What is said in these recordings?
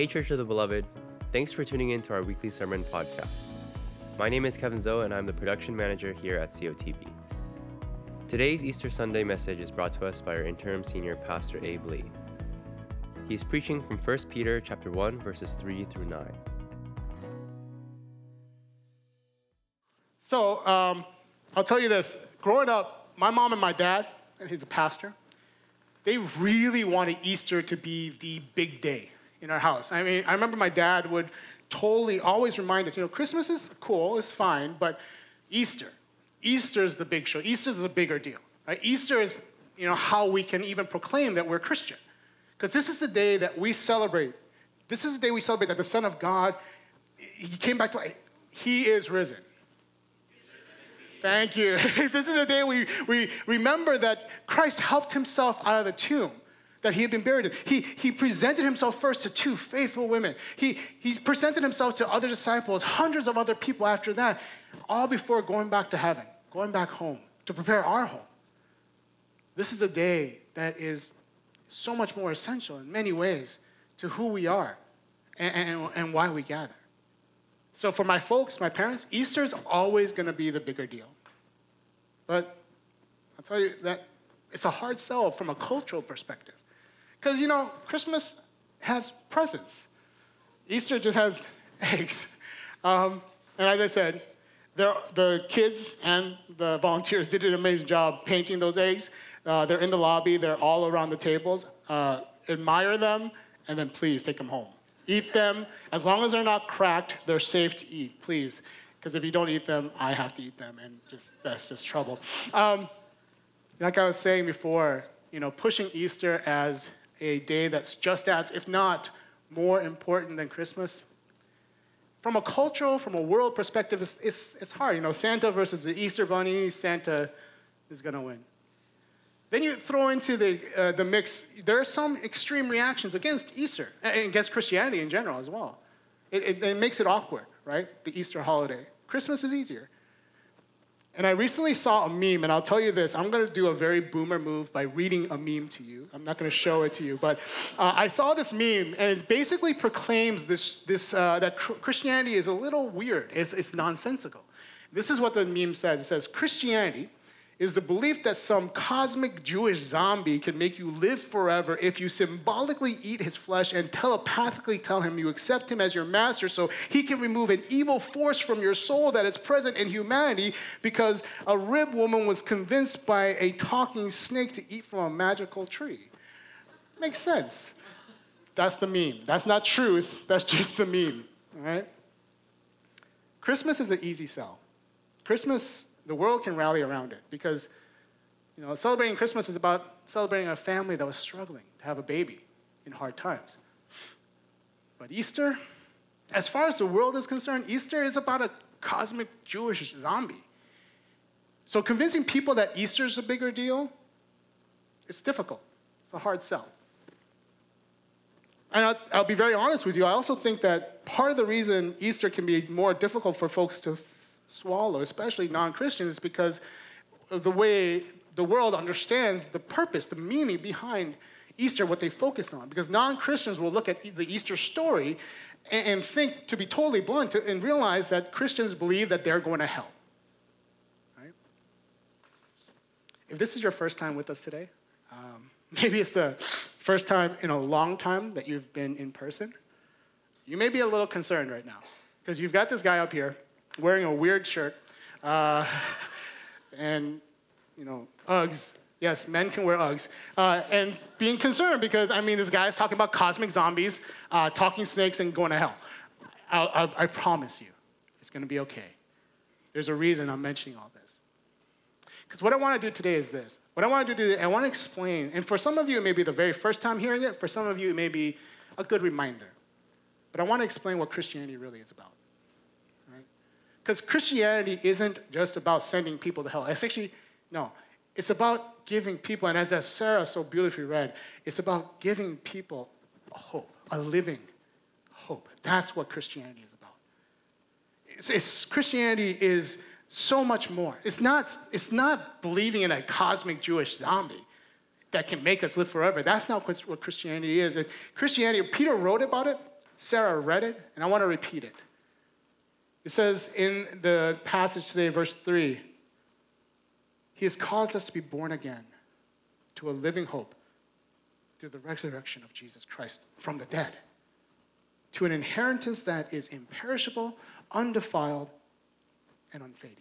Hey, Church of the Beloved. Thanks for tuning in to our weekly sermon podcast. My name is Kevin Zoe, and I'm the production manager here at COTB. Today's Easter Sunday message is brought to us by our interim senior pastor Abe Lee. He's preaching from 1 Peter chapter 1 verses 3 through 9. So um, I'll tell you this growing up, my mom and my dad, and he's a pastor, they really wanted Easter to be the big day in our house. I mean, I remember my dad would totally always remind us, you know, Christmas is cool, it's fine, but Easter, Easter is the big show. Easter is a bigger deal. Right? Easter is, you know, how we can even proclaim that we're Christian. Because this is the day that we celebrate. This is the day we celebrate that the Son of God, he came back to life. He is risen. Thank you. this is a day we, we remember that Christ helped himself out of the tomb that he had been buried in. He, he presented himself first to two faithful women. He, he presented himself to other disciples, hundreds of other people after that, all before going back to heaven, going back home to prepare our home. This is a day that is so much more essential in many ways to who we are and, and, and why we gather. So for my folks, my parents, Easter is always going to be the bigger deal. But I'll tell you that it's a hard sell from a cultural perspective. Because, you know, Christmas has presents, Easter just has eggs. Um, and as I said, the kids and the volunteers did an amazing job painting those eggs. Uh, they're in the lobby, they're all around the tables. Uh, admire them, and then please take them home. Eat them. As long as they're not cracked, they're safe to eat, please. Because if you don't eat them, I have to eat them, and just that's just trouble. Um, like I was saying before, you know, pushing Easter as a day that's just as, if not more important than Christmas. From a cultural, from a world perspective, it's, it's, it's hard. You know, Santa versus the Easter Bunny, Santa is going to win. Then you throw into the, uh, the mix, there are some extreme reactions against Easter, and against Christianity in general as well. It, it, it makes it awkward, right? The Easter holiday. Christmas is easier. And I recently saw a meme, and I'll tell you this I'm going to do a very boomer move by reading a meme to you. I'm not going to show it to you, but uh, I saw this meme, and it basically proclaims this, this, uh, that Christianity is a little weird, it's, it's nonsensical. This is what the meme says it says, Christianity is the belief that some cosmic Jewish zombie can make you live forever if you symbolically eat his flesh and telepathically tell him you accept him as your master so he can remove an evil force from your soul that is present in humanity because a rib woman was convinced by a talking snake to eat from a magical tree. Makes sense. That's the meme. That's not truth, that's just the meme, all right? Christmas is an easy sell. Christmas the world can rally around it because you know, celebrating Christmas is about celebrating a family that was struggling to have a baby in hard times. But Easter, as far as the world is concerned, Easter is about a cosmic Jewish zombie. So convincing people that Easter is a bigger deal, it's difficult. It's a hard sell. And I'll, I'll, be very honest with you, I also think that part of the reason Easter can be more difficult for folks to swallow, especially non Christians, because of the way the world understands the purpose, the meaning behind Easter, what they focus on. Because non Christians will look at the Easter story and, think, to be totally blunt, and realize that Christians believe that they're going to hell. Right? If this is your first time with us today, um, maybe it's the first time in a long time that you've been in person, you may be a little concerned right now. Because you've got this guy up here wearing a weird shirt, uh, and you know, Uggs. Yes, men can wear Uggs. Uh, and being concerned because, I mean, this guy is talking about cosmic zombies, uh, talking snakes, and going to hell. I, I, I promise you, it's going to be okay. There's a reason I'm mentioning all this. Because what I want to do today is this. What I want to do today, I want to explain, and for some of you, it may be the very first time hearing it. For some of you, it may be a good reminder. But I want to explain what Christianity really is about. Because Christianity isn't just about sending people to hell. It's actually, no, it's about giving people, and as Sarah so beautifully read, it's about giving people a hope, a living hope. That's what Christianity is about. It's, it's, Christianity is so much more. It's not, it's not believing in a cosmic Jewish zombie that can make us live forever. That's not what Christianity is. Christianity, Peter wrote about it Sarah read it, and I want to repeat it. It says in the passage today, verse 3 He has caused us to be born again to a living hope through the resurrection of Jesus Christ from the dead, to an inheritance that is imperishable, undefiled, and unfading.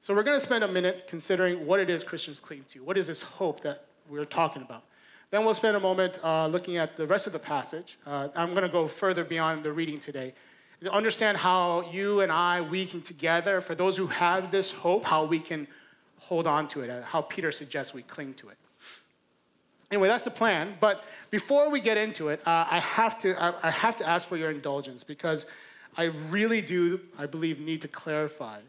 So, we're going to spend a minute considering what it is Christians cling to. What is this hope that we're talking about? Then we'll spend a moment uh, looking at the rest of the passage. Uh, I'm going to go further beyond the reading today. Understand how you and I, we can together, for those who have this hope, how we can hold on to it, uh, how Peter suggests we cling to it. Anyway, that's the plan. But before we get into it, uh, I, have to, I, I have to ask for your indulgence because I really do, I believe, need to clarify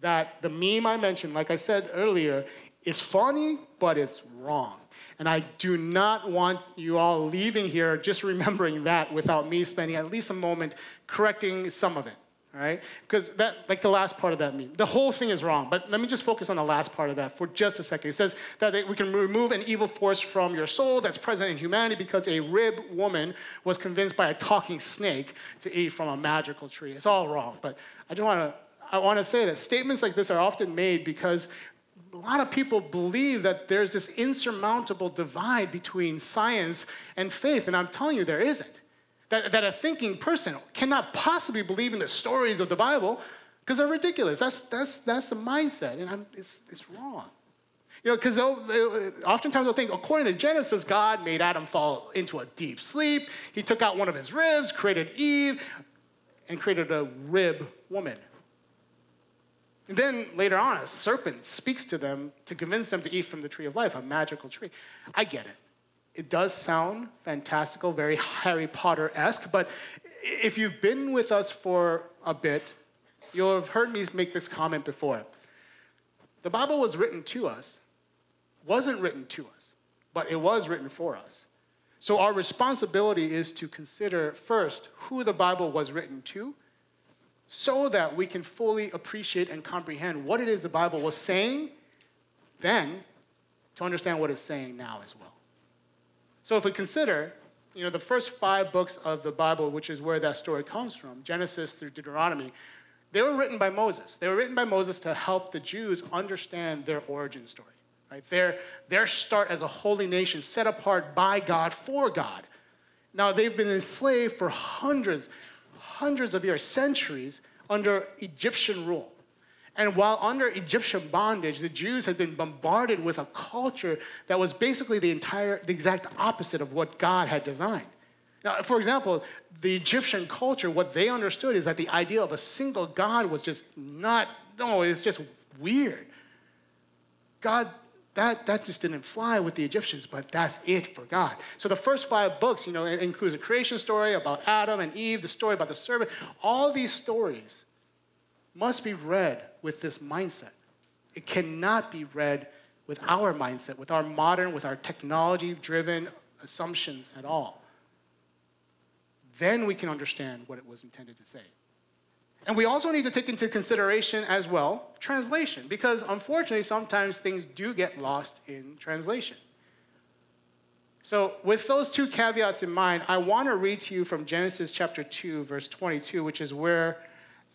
that the meme I mentioned, like I said earlier, is funny, but it's wrong. And I do not want you all leaving here just remembering that without me spending at least a moment correcting some of it. All right? Because that, like the last part of that meme, the whole thing is wrong. But let me just focus on the last part of that for just a second. It says that we can remove an evil force from your soul that's present in humanity because a rib woman was convinced by a talking snake to eat from a magical tree. It's all wrong. But I just want to I want to say that statements like this are often made because a lot of people believe that there's this insurmountable divide between science and faith, and I'm telling you, there isn't. That, that a thinking person cannot possibly believe in the stories of the Bible because they're ridiculous. That's, that's, that's the mindset, and I'm, it's, it's wrong. You know, because oftentimes they'll think, according to Genesis, God made Adam fall into a deep sleep. He took out one of his ribs, created Eve, and created a rib woman. And then later on, a serpent speaks to them to convince them to eat from the tree of life, a magical tree. I get it. It does sound fantastical, very Harry Potter esque, but if you've been with us for a bit, you'll have heard me make this comment before. The Bible was written to us, wasn't written to us, but it was written for us. So our responsibility is to consider first who the Bible was written to so that we can fully appreciate and comprehend what it is the Bible was saying then to understand what it's saying now as well. So if we consider, you know, the first five books of the Bible, which is where that story comes from, Genesis through Deuteronomy, they were written by Moses. They were written by Moses to help the Jews understand their origin story. Right? Their, their start as a holy nation set apart by God for God. Now they've been enslaved for hundreds, hundreds of years, centuries, under Egyptian rule. And while under Egyptian bondage, the Jews had been bombarded with a culture that was basically the entire, the exact opposite of what God had designed. Now, for example, the Egyptian culture, what they understood is that the idea of a single God was just not, no, it's just weird. God that, that just didn't fly with the Egyptians, but that's it for God. So the first five books, you know, includes a creation story about Adam and Eve, the story about the serpent. All these stories must be read with this mindset. It cannot be read with our mindset, with our modern, with our technology driven assumptions at all. Then we can understand what it was intended to say. And we also need to take into consideration as well translation, because unfortunately, sometimes things do get lost in translation. So, with those two caveats in mind, I want to read to you from Genesis chapter 2, verse 22, which is where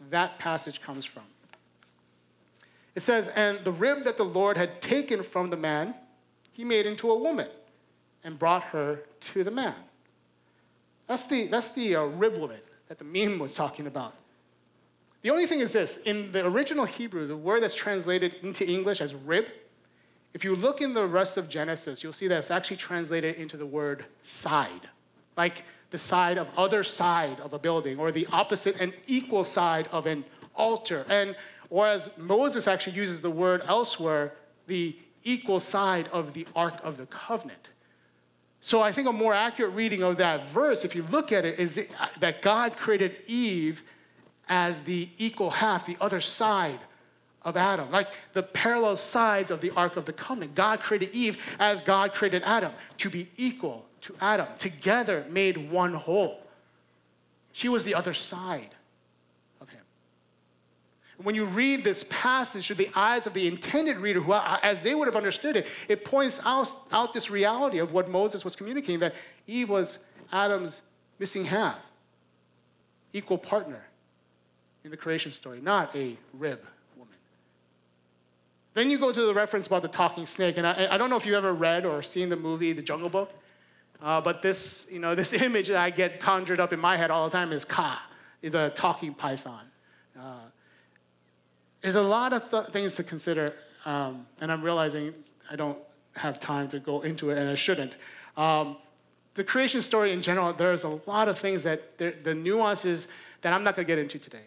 that passage comes from. It says, And the rib that the Lord had taken from the man, he made into a woman and brought her to the man. That's the, that's the uh, rib woman that the meme was talking about. The only thing is this in the original Hebrew, the word that's translated into English as rib, if you look in the rest of Genesis, you'll see that it's actually translated into the word side, like the side of other side of a building, or the opposite and equal side of an altar. And whereas Moses actually uses the word elsewhere, the equal side of the Ark of the Covenant. So I think a more accurate reading of that verse, if you look at it, is that God created Eve as the equal half, the other side of Adam, like the parallel sides of the Ark of the Covenant. God created Eve as God created Adam to be equal to Adam, together made one whole. She was the other side of him. When you read this passage through the eyes of the intended reader, who, as they would have understood it, it points out, out this reality of what Moses was communicating that Eve was Adam's missing half, equal partner in the creation story, not a rib woman. Then you go to the reference about the talking snake, and I, I don't know if you ever read or seen the movie The Jungle Book, uh, but this, you know, this image that I get conjured up in my head all the time is Kaa, the talking python. Uh, there's a lot of th- things to consider, um, and I'm realizing I don't have time to go into it, and I shouldn't. Um, the creation story in general, there's a lot of things that the nuances that I'm not going to get into today.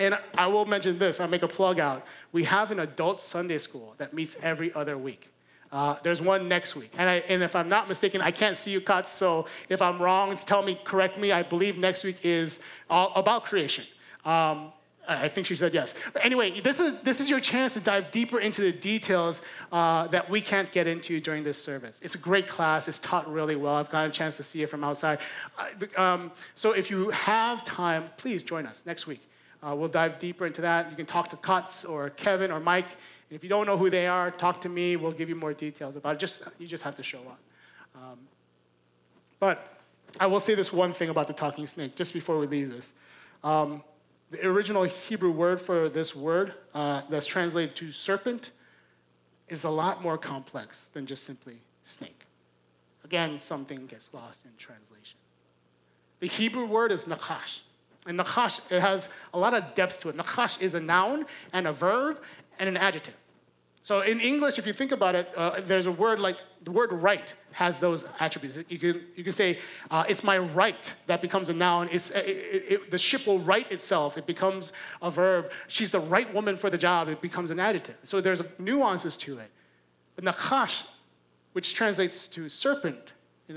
And I will mention this, I'll make a plug out. We have an adult Sunday school that meets every other week. Uh, there's one next week. And, I, and, if I'm not mistaken, I can't see you, Katz, so if I'm wrong, tell me, correct me. I believe next week is all about creation. Um, I think she said yes. But anyway, this is, this is your chance to dive deeper into the details uh, that we can't get into during this service. It's a great class. It's taught really well. I've gotten a chance to see it from outside. Uh, um, so if you have time, please join us next week. Uh, we'll dive deeper into that. You can talk to Kutz or Kevin or Mike. And If you don't know who they are, talk to me. We'll give you more details about it. Just, you just have to show up. Um, but I will say this one thing about the talking snake just before we leave this. Um, the original Hebrew word for this word uh, that's translated to serpent is a lot more complex than just simply snake. Again, something gets lost in translation. The Hebrew word is nakash. And nakash, it has a lot of depth to it. Nakash is a noun and a verb and an adjective. So in English, if you think about it, uh, there's a word like the word right has those attributes. You can, you can say, uh, it's my right, that becomes a noun. It's, it, it, the ship will right itself, it becomes a verb. She's the right woman for the job, it becomes an adjective. So there's nuances to it. But nakash, which translates to serpent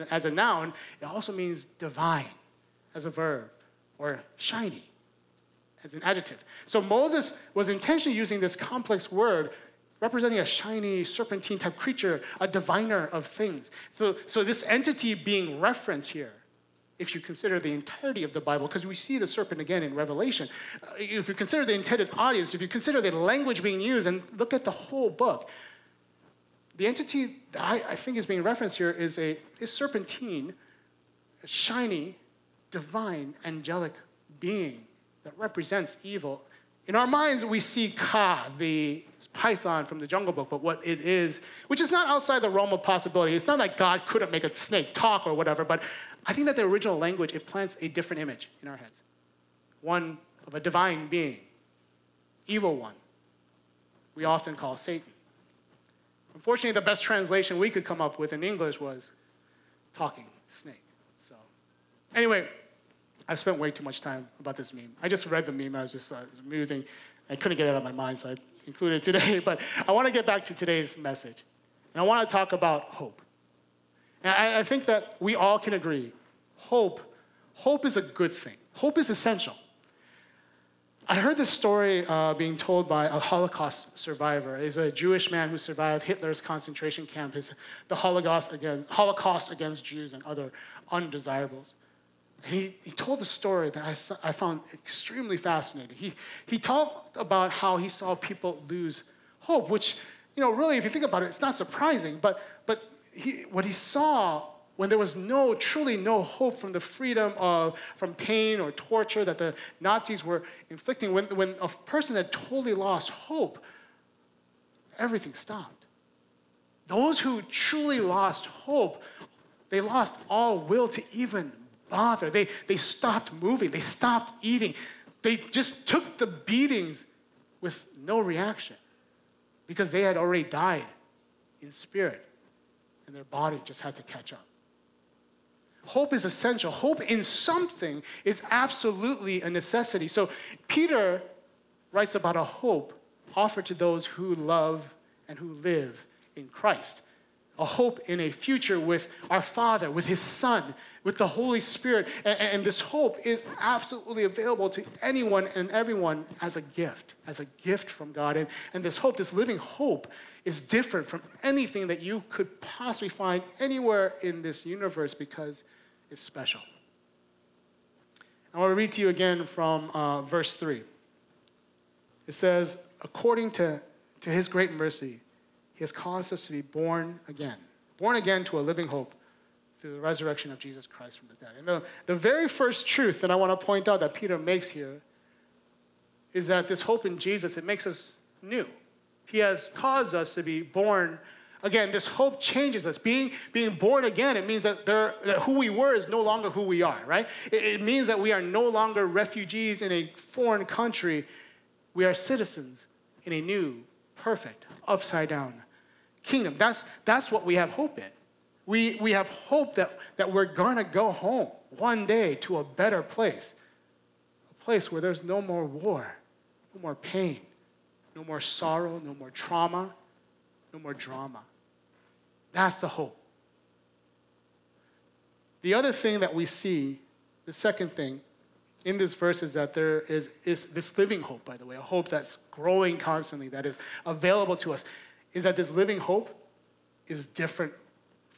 as a noun, it also means divine as a verb or shiny as an adjective. So Moses was intentionally using this complex word representing a shiny serpentine type creature, a diviner of things. So, so this entity being referenced here, if you consider the entirety of the Bible, because we see the serpent again in Revelation, uh, if you consider the intended audience, if you consider the language being used and look at the whole book, the entity that I, I think is being referenced here is a is serpentine, a shiny, divine, angelic being that represents evil. In our minds, we see Kaa, the python from the Jungle Book, but what it is, which is not outside the realm of possibility. It's not like God couldn't make a snake talk or whatever, but I think that the original language, it plants a different image in our heads. One of a divine being, evil one, we often call Satan. Unfortunately, the best translation we could come up with in English was talking snake. So, anyway, I spent way too much time about this meme. I just read the meme. I was just uh, it was amusing. I couldn't get it out of my mind, so I included it today. But I want to get back to today's message. And I want to talk about hope. And I, I think that we all can agree hope, hope is a good thing. Hope is essential. I heard this story uh, being told by a Holocaust survivor. He's a Jewish man who survived Hitler's concentration camp, his, the Holocaust against, Holocaust against Jews and other undesirables. And he, he told a story that I, I found extremely fascinating. He, he talked about how he saw people lose hope, which, you know, really, if you think about it, it's not surprising. But, but he, what he saw when there was no, truly no hope from the freedom of, from pain or torture that the Nazis were inflicting, when, when a person had totally lost hope, everything stopped. Those who truly lost hope, they lost all will to even bother. They, they stopped moving, they stopped eating. They just took the beatings with no reaction because they had already died in spirit and their body just had to catch up. Hope is essential. Hope in something is absolutely a necessity. So Peter writes about a hope offered to those who love and who live in Christ a hope in a future with our Father, with His Son, with the Holy Spirit. And, and, this hope is absolutely available to anyone and everyone as a gift, as a gift from God. And, and this hope, this living hope, is different from anything that you could possibly find anywhere in this universe because it's special. I want to read to you again from uh, verse 3. It says, according to, to his great mercy, he has caused us to be born again, born again to a living hope through the resurrection of Jesus Christ from the dead. And the, the very first truth that I want to point out that Peter makes here is that this hope in Jesus, it makes us new. He has caused us to be born again. This hope changes us. Being, being born again, it means that, there, that who we were is no longer who we are, right? It, it means that we are no longer refugees in a foreign country. We are citizens in a new, perfect, upside down kingdom. That's, that's what we have hope in. We, we have hope that, that we're going to go home one day to a better place, a place where there's no more war, no more pain, no more sorrow, no more trauma, no more drama. That's the hope. The other thing that we see, the second thing in this verse is that there is, is this living hope, by the way, a hope that's growing constantly, that is available to us, is that this living hope is different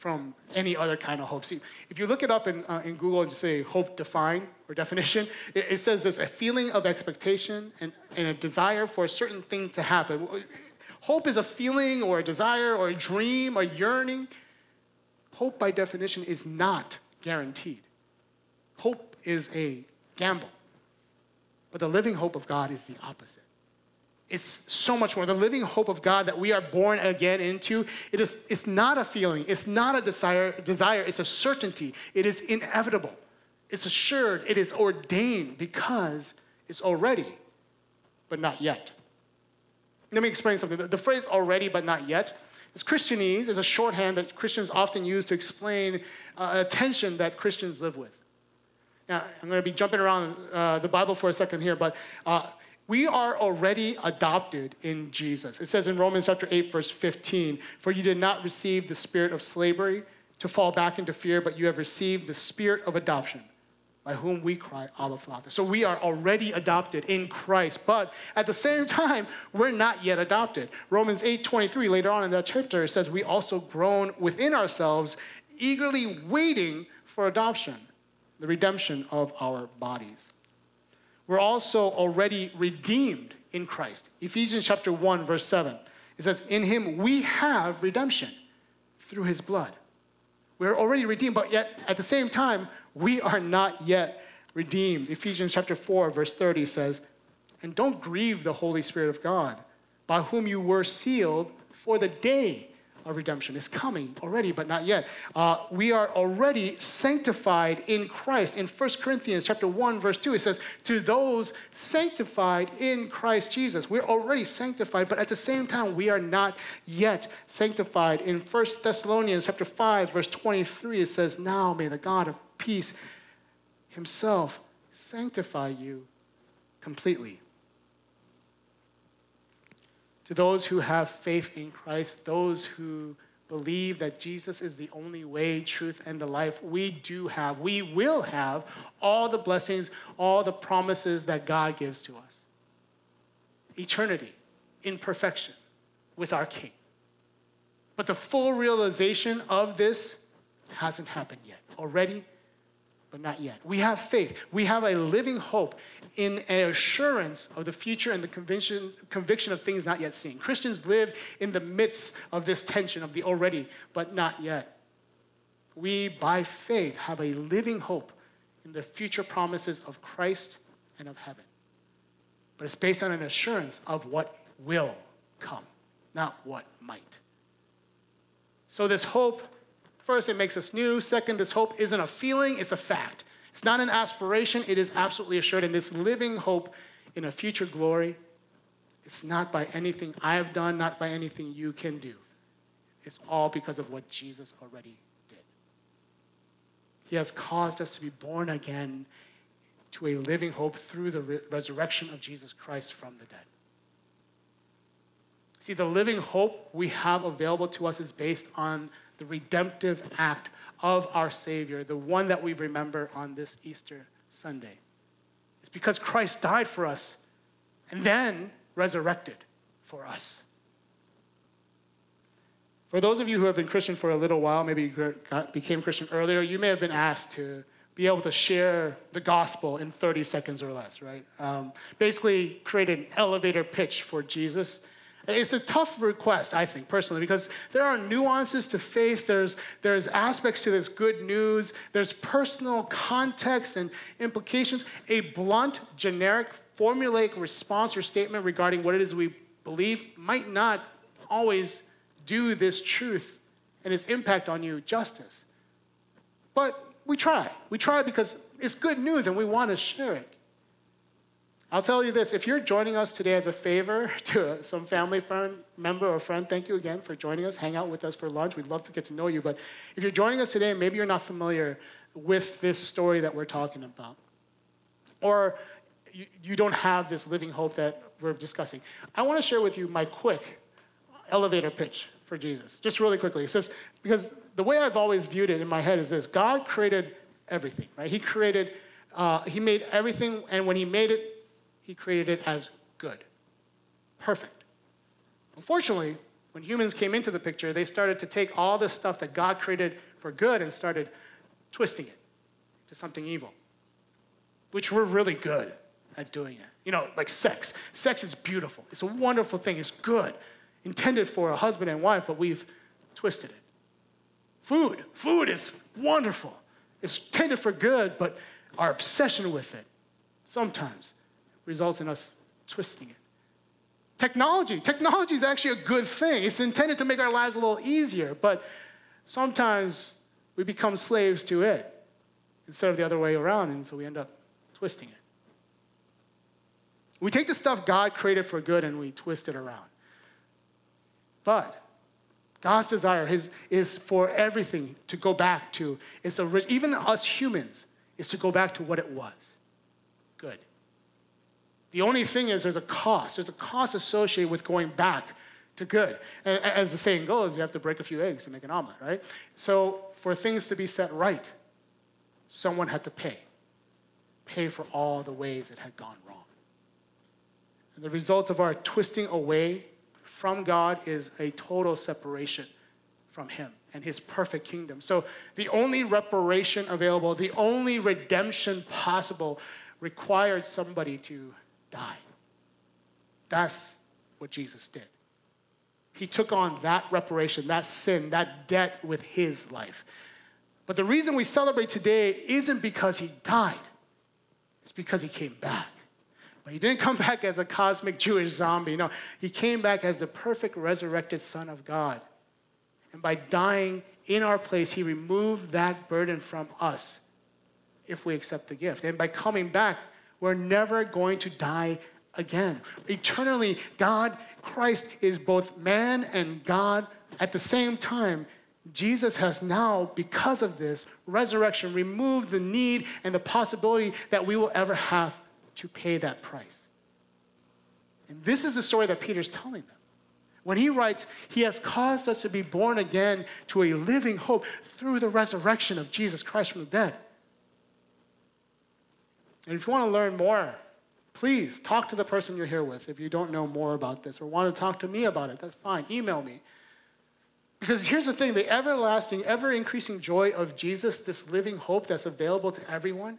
from any other kind of hope. See, if you look it up in, uh, in Google and say hope define or definition, it, it says there's a feeling of expectation and, and a desire for a certain thing to happen. Hope is a feeling or a desire or a dream, a yearning. Hope, by definition, is not guaranteed. Hope is a gamble. But the living hope of God is the opposite. It's so much more. The living hope of God that we are born again into, it is, it's not a feeling, it's not a desire, desire, it's a certainty. It is inevitable. It's assured, it is ordained because it's already, but not yet. Let me explain something. The, the phrase already, but not yet is Christianese, is a shorthand that Christians often use to explain uh, a tension that Christians live with. Now, I'm going to be jumping around uh, the Bible for a second here, but uh, we are already adopted in Jesus. It says in Romans chapter 8, verse 15, For you did not receive the spirit of slavery to fall back into fear, but you have received the spirit of adoption, by whom we cry, Abba, Father. So we are already adopted in Christ, but at the same time, we're not yet adopted. Romans 8, 23, later on in that chapter, says, We also groan within ourselves, eagerly waiting for adoption, the redemption of our bodies we're also already redeemed in Christ. Ephesians chapter 1, verse 7. It says, In him we have redemption through his blood. We're already redeemed, but yet at the same time, we are not yet redeemed. Ephesians chapter 4, verse 30 says, And don't grieve the Holy Spirit of God, by whom you were sealed for the day of redemption is coming already, but not yet. Uh, we are already sanctified in Christ. In 1 Corinthians chapter 1, verse 2, it says, To those sanctified in Christ Jesus. We're already sanctified, but at the same time, we are not yet sanctified. In 1 Thessalonians chapter 5, verse 23, it says, Now may the God of peace himself sanctify you completely to those who have faith in Christ, those who believe that Jesus is the only way, truth, and the life, we do have, we will have all the blessings, all the promises that God gives to us. Eternity in perfection with our King. But the full realization of this hasn't happened yet. Already, but not yet. We have faith. We have a living hope in an assurance of the future and the conviction, conviction of things not yet seen. Christians live in the midst of this tension of the already, but not yet. We, by faith, have a living hope in the future promises of Christ and of heaven. But it's based on an assurance of what will come, not what might. So, this hope First, it makes us new. Second, this hope isn't a feeling, it's a fact. It's not an aspiration, it is absolutely assured. And this living hope in a future glory, it's not by anything I have done, not by anything you can do. It's all because of what Jesus already did. He has caused us to be born again to a living hope through the re- resurrection of Jesus Christ from the dead. See, the living hope we have available to us is based on the redemptive act of our Savior, the one that we remember on this Easter Sunday. It's because Christ died for us and then resurrected for us. For those of you who have been Christian for a little while, maybe you became Christian earlier, you may have been asked to be able to share the gospel in 30 seconds or less, right? Um, basically, create an elevator pitch for Jesus It's a tough request, I think, personally, because there are nuances to faith. There's, there's aspects to this good news. There's personal context and implications. A blunt, generic, formulaic response or statement regarding what it is we believe might not always do this truth and its impact on you justice. But we try. We try because it's good news and we want to share it. I'll tell you this if you're joining us today as a favor to some family friend, member or friend, thank you again for joining us. Hang out with us for lunch. We'd love to get to know you. But if you're joining us today, maybe you're not familiar with this story that we're talking about, or you, you don't have this living hope that we're discussing, I want to share with you my quick elevator pitch for Jesus, just really quickly. It says, because the way I've always viewed it in my head is this God created everything, right? He created, uh, He made everything, and when He made it, he created it as good, perfect. Unfortunately, when humans came into the picture, they started to take all the stuff that God created for good and started twisting it to something evil, which we're really good at doing it. You know, like sex. Sex is beautiful, it's a wonderful thing, it's good, intended for a husband and wife, but we've twisted it. Food. Food is wonderful. It's intended for good, but our obsession with it sometimes results in us twisting it. Technology. Technology is actually a good thing. It's intended to make our lives a little easier, but sometimes we become slaves to it instead of the other way around, and so we end up twisting it. We take the stuff God created for good and we twist it around. But God's desire is, for everything to go back to its original, even us humans, is to go back to what it was good. The only thing is, there's a cost. There's a cost associated with going back to good. And as the saying goes, you have to break a few eggs to make an omelet, right? So, for things to be set right, someone had to pay. Pay for all the ways it had gone wrong. And the result of our twisting away from God is a total separation from Him and His perfect kingdom. So, the only reparation available, the only redemption possible, required somebody to die. That's what Jesus did. He took on that reparation, that sin, that debt with his life. But the reason we celebrate today isn't because he died, it's because he came back. But he didn't come back as a cosmic Jewish zombie. No, he came back as the perfect resurrected Son of God. And by dying in our place, he removed that burden from us if we accept the gift. And by coming back, we're never going to die again. Eternally, God, Christ is both man and God at the same time. Jesus has now, because of this resurrection, removed the need and the possibility that we will ever have to pay that price. And this is the story that Peter's telling them. When he writes, He has caused us to be born again to a living hope through the resurrection of Jesus Christ from the dead. And if you want to learn more, please talk to the person you're here with if you don't know more about this or want to talk to me about it. That's fine. Email me. Because here's the thing the everlasting, ever increasing joy of Jesus, this living hope that's available to everyone,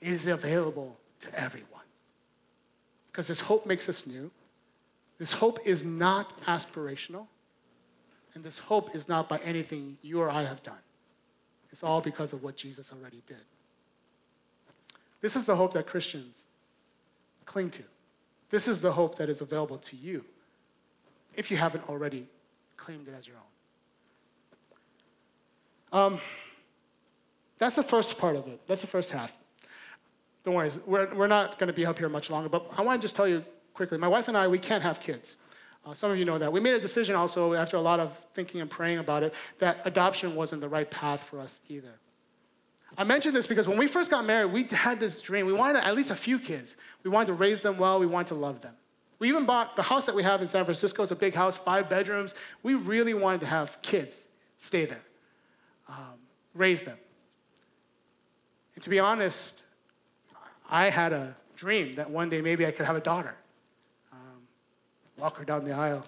is available to everyone. Because this hope makes us new. This hope is not aspirational. And this hope is not by anything you or I have done. It's all because of what Jesus already did. This is the hope that Christians cling to. This is the hope that is available to you if you haven't already claimed it as your own. Um, that's the first part of it. That's the first half. Don't worry, we're, we're not going to be up here much longer, but I want to just tell you quickly my wife and I, we can't have kids. Uh, some of you know that. We made a decision also, after a lot of thinking and praying about it, that adoption wasn't the right path for us either. I mention this because when we first got married, we had this dream. We wanted at least a few kids. We wanted to raise them well, we wanted to love them. We even bought the house that we have in San Francisco. It's a big house, five bedrooms. We really wanted to have kids stay there, um, raise them. And to be honest, I had a dream that one day maybe I could have a daughter, um, walk her down the aisle.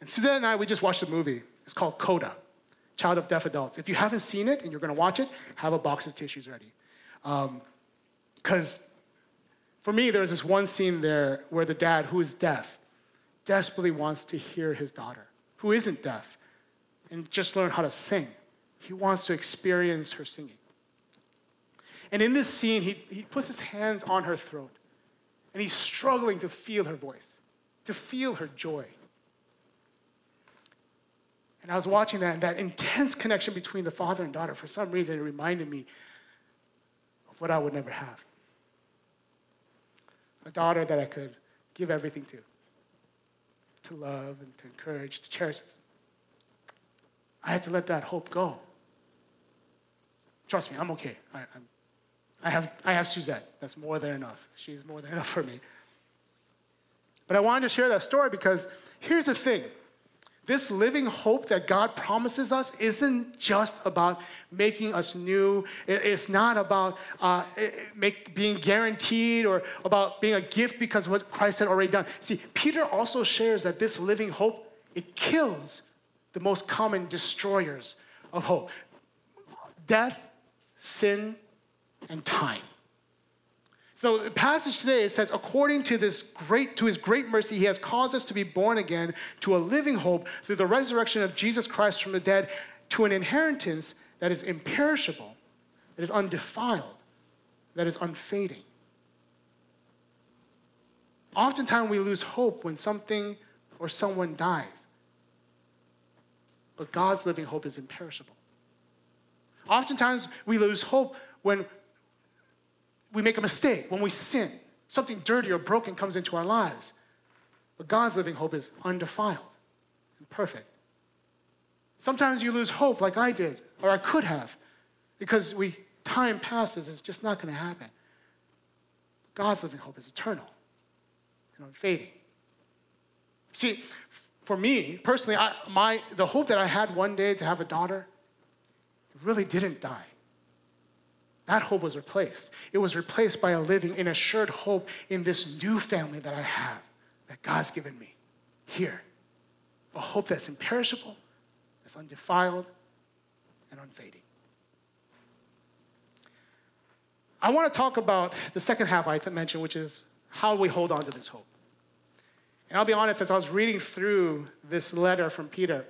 And Suzanne and I, we just watched a movie. It's called Coda. Child of Deaf Adults. If you haven't seen it and you're to watch it, have a box of tissues ready. Because um, For me, there's this one scene there where the dad, who is deaf, desperately wants to hear his daughter, who isn't deaf, and just learn how to sing. He wants to experience her singing. And in this scene, he, he puts his hands on her throat, and he's struggling to feel her voice, to feel her joy. And I was watching that, and that intense connection between the father and daughter, for some reason, it reminded me of what I would never have. A daughter that I could give everything to, to love and to encourage, to cherish. I had to let that hope go. Trust me, I'm okay. I, I'm, I, have, I have Suzette. That's more than enough. She's more than enough for me. But I wanted to share that story because here's the thing this living hope that God promises us isn't just about making us new. It's not about uh, make, being guaranteed or about being a gift because what Christ had already done. See, Peter also shares that this living hope, it kills the most common destroyers of hope. Death, sin, and time. So the passage today says, according to this great to his great mercy, he has caused us to be born again to a living hope through the resurrection of Jesus Christ from the dead, to an inheritance that is imperishable, that is undefiled, that is unfading. Oftentimes we lose hope when something or someone dies. But God's living hope is imperishable. Oftentimes we lose hope when we make a mistake, when we sin, something dirty or broken comes into our lives. But God's living hope is undefiled and perfect. Sometimes you lose hope, like I did, or I could have, because we time passes, it's just not going to happen. But God's living hope is eternal and unfading. See, for me personally, I, my, the hope that I had one day to have a daughter really didn't die. That hope was replaced. It was replaced by a living in assured hope in this new family that I have, that God's given me here. A hope that's imperishable, that's undefiled, and unfading. I want to talk about the second half I mentioned, which is how we hold on to this hope. And I'll be honest, as I was reading through this letter from Peter,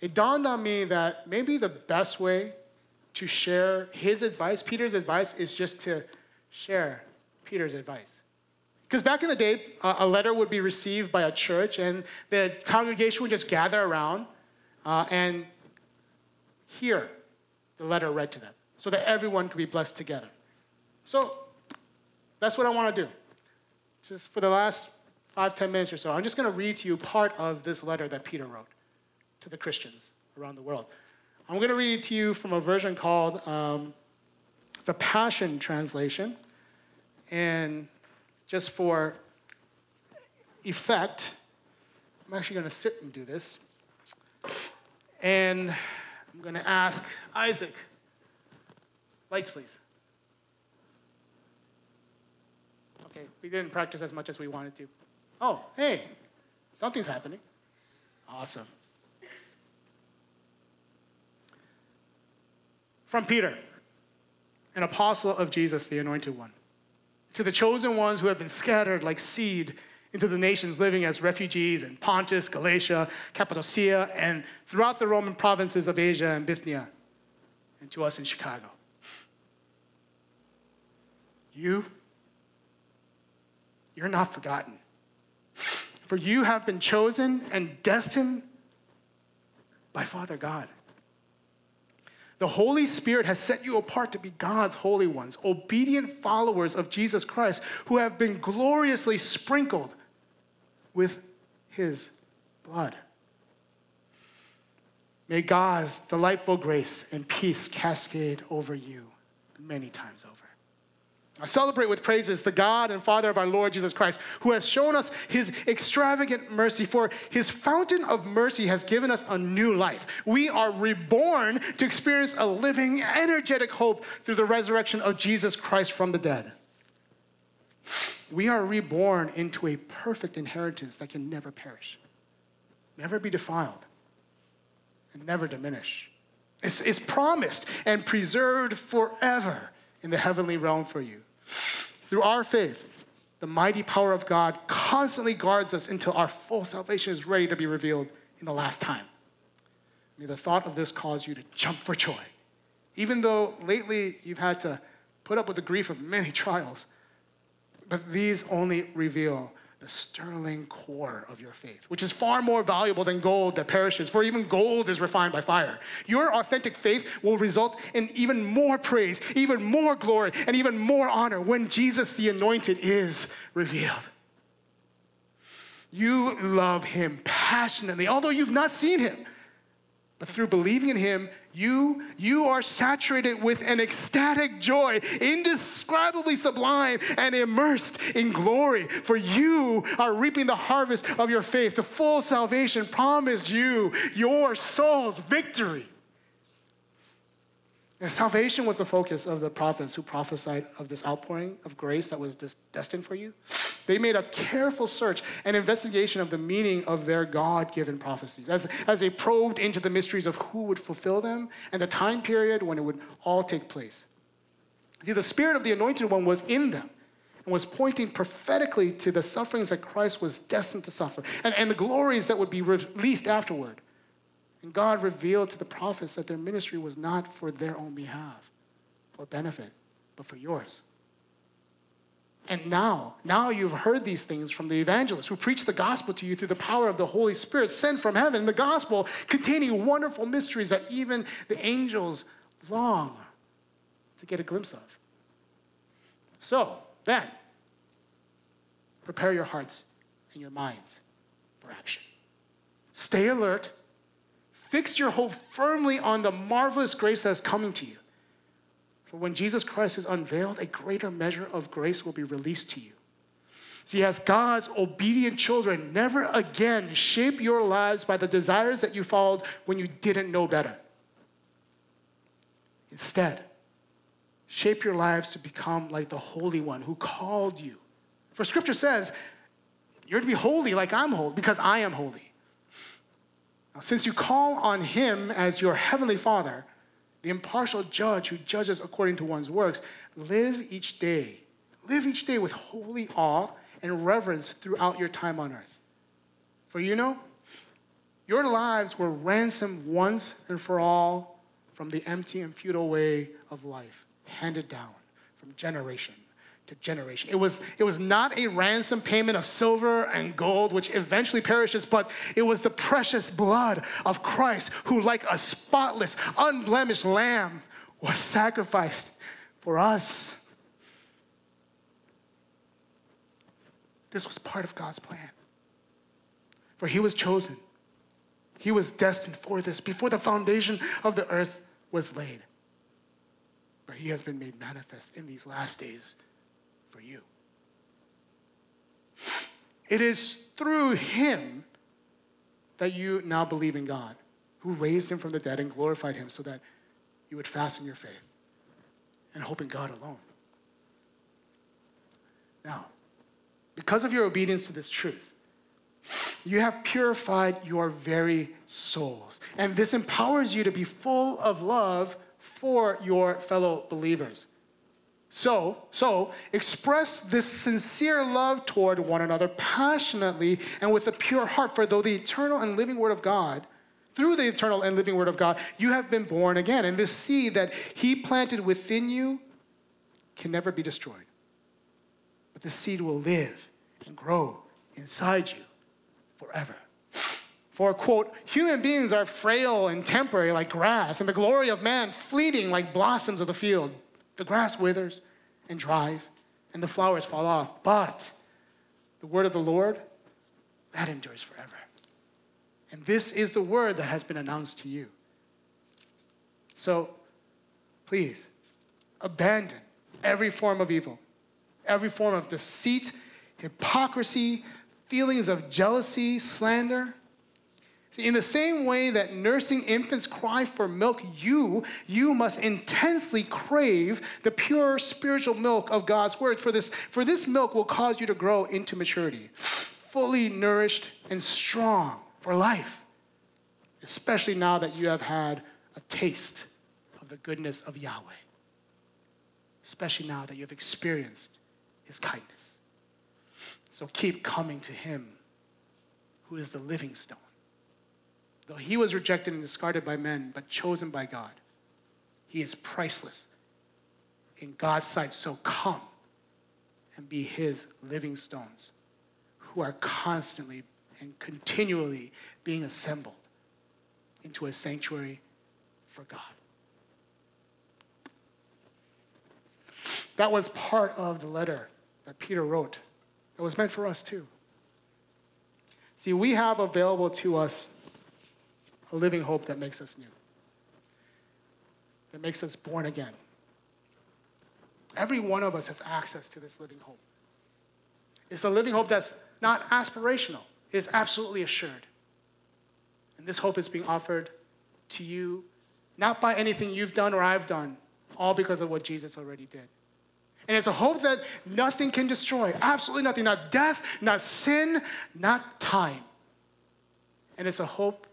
it dawned on me that maybe the best way to share his advice, Peter's advice, is just to share Peter's advice. Because back in the day, a letter would be received by a church, and the congregation would just gather around uh, and hear the letter read to them so that everyone could be blessed together. So that's what I want to do. Just for the last five, ten minutes or so, I'm just going to read to you part of this letter that Peter wrote to the Christians around the world. I'm going to read it to you from a version called um, the Passion Translation. And just for effect, I'm actually going to sit and do this. And I'm going to ask Isaac, lights please. Okay, we didn't practice as much as we wanted to. Oh, hey, something's happening. Awesome. From Peter, an apostle of Jesus, the anointed one, to the chosen ones who have been scattered like seed into the nations living as refugees in Pontus, Galatia, Cappadocia, and throughout the Roman provinces of Asia and Bithynia, and to us in Chicago. You, you're not forgotten. For you have been chosen and destined by Father God the Holy Spirit has set you apart to be God's holy ones, obedient followers of Jesus Christ, who have been gloriously sprinkled with his blood. May God's delightful grace and peace cascade over you many times over. I celebrate with praises the God and Father of our Lord Jesus Christ, who has shown us his extravagant mercy, for his fountain of mercy has given us a new life. We are reborn to experience a living, energetic hope through the resurrection of Jesus Christ from the dead. We are reborn into a perfect inheritance that can never perish, never be defiled, and never diminish. It's, it's promised and preserved forever in the heavenly realm for you. Through our faith, the mighty power of God constantly guards us until our full salvation is ready to be revealed in the last time. May the thought of this cause you to jump for joy. Even though lately you've had to put up with the grief of many trials, but these only reveal the sterling core of your faith, which is far more valuable than gold that perishes, for even gold is refined by fire. Your authentic faith will result in even more praise, even more glory, and even more honor when Jesus the Anointed is revealed. You love him passionately, although you've not seen him. But through believing in him, you, you are saturated with an ecstatic joy, indescribably sublime and immersed in glory. For you are reaping the harvest of your faith. The full salvation promised you your soul's victory. And salvation was the focus of the prophets who prophesied of this outpouring of grace that was destined for you. They made a careful search and investigation of the meaning of their God given prophecies as, as they probed into the mysteries of who would fulfill them and the time period when it would all take place. See, the Spirit of the Anointed One was in them and was pointing prophetically to the sufferings that Christ was destined to suffer and, and the glories that would be released afterward. And God revealed to the prophets that their ministry was not for their own behalf or benefit, but for yours. And now, now you've heard these things from the evangelists who preach the gospel to you through the power of the Holy Spirit sent from heaven. The gospel containing wonderful mysteries that even the angels long to get a glimpse of. So, then, prepare your hearts and your minds for action. Stay alert Fix your hope firmly on the marvelous grace that is coming to you. For when Jesus Christ is unveiled, a greater measure of grace will be released to you. See, as God's obedient children, never again shape your lives by the desires that you followed when you didn't know better. Instead, shape your lives to become like the Holy One who called you. For scripture says, you're to be holy like I'm holy because I am holy. Now, since you call on him as your heavenly Father, the impartial judge who judges according to one's works, live each day. Live each day with holy awe and reverence throughout your time on earth. For you know, your lives were ransomed once and for all from the empty and futile way of life handed down from generation to generation. It was, it was not a ransom payment of silver and gold, which eventually perishes, but it was the precious blood of Christ, who, like a spotless, unblemished lamb, was sacrificed for us. This was part of God's plan. For he was chosen, he was destined for this before the foundation of the earth was laid. But he has been made manifest in these last days for you. It is through him that you now believe in God, who raised him from the dead and glorified him so that you would fasten your faith and hope in God alone. Now, because of your obedience to this truth, you have purified your very souls. And this empowers you to be full of love for your fellow believers. So, so express this sincere love toward one another passionately and with a pure heart, for though the eternal and living word of God, through the eternal and living word of God, you have been born again. And this seed that he planted within you can never be destroyed. But the seed will live and grow inside you forever. For, quote, human beings are frail and temporary like grass, and the glory of man fleeting like blossoms of the field. The grass withers and dries, and the flowers fall off. But the word of the Lord, that endures forever. And this is the word that has been announced to you. So please abandon every form of evil, every form of deceit, hypocrisy, feelings of jealousy, slander in the same way that nursing infants cry for milk, you, you must intensely crave the pure spiritual milk of God's word. For this, for this milk will cause you to grow into maturity, fully nourished and strong for life, especially now that you have had a taste of the goodness of Yahweh, especially now that you have experienced his kindness. So keep coming to him who is the living stone. Though he was rejected and discarded by men, but chosen by God, he is priceless in God's sight. So come and be his living stones who are constantly and continually being assembled into a sanctuary for God. That was part of the letter that Peter wrote that was meant for us too. See, we have available to us a living hope that makes us new, that makes us born again. Every one of us has access to this living hope. It's a living hope that's not aspirational, it is absolutely assured. And this hope is being offered to you, not by anything you've done or I've done, all because of what Jesus already did. And it's a hope that nothing can destroy. Absolutely nothing. Not death, not sin, not time. And it's a hope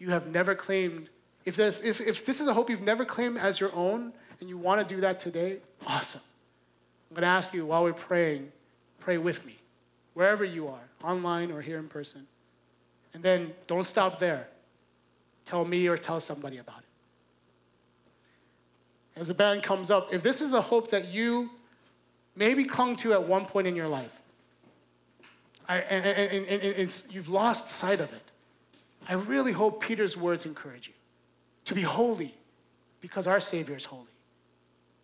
you have never claimed. If this, if, if this is a hope you've never claimed as your own and you want to do that today, awesome. I'm going to ask you while we're praying, pray with me, wherever you are, online or here in person. And then don't stop there. Tell me or tell somebody about it as the band comes up, if this is a hope that you maybe clung to at one point in your life, I, and, and, and, and you've lost sight of it, I really hope Peter's words encourage you to be holy because our Savior is holy.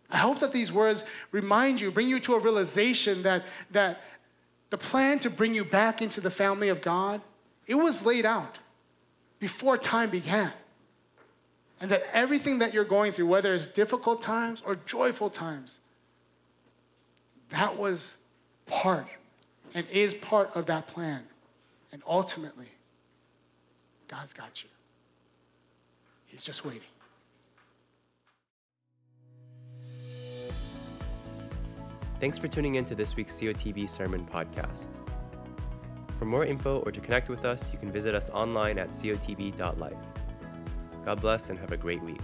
I hope that these words remind you, bring you to a realization that, that the plan to bring you back into the family of God, it was laid out before time began. And that everything that you're going through, whether it's difficult times or joyful times, that was part and is part of that plan. And ultimately, God's got you. He's just waiting. Thanks for tuning in to this week's COTB Sermon Podcast. For more info or to connect with us, you can visit us online at cotb.life. God bless and have a great week.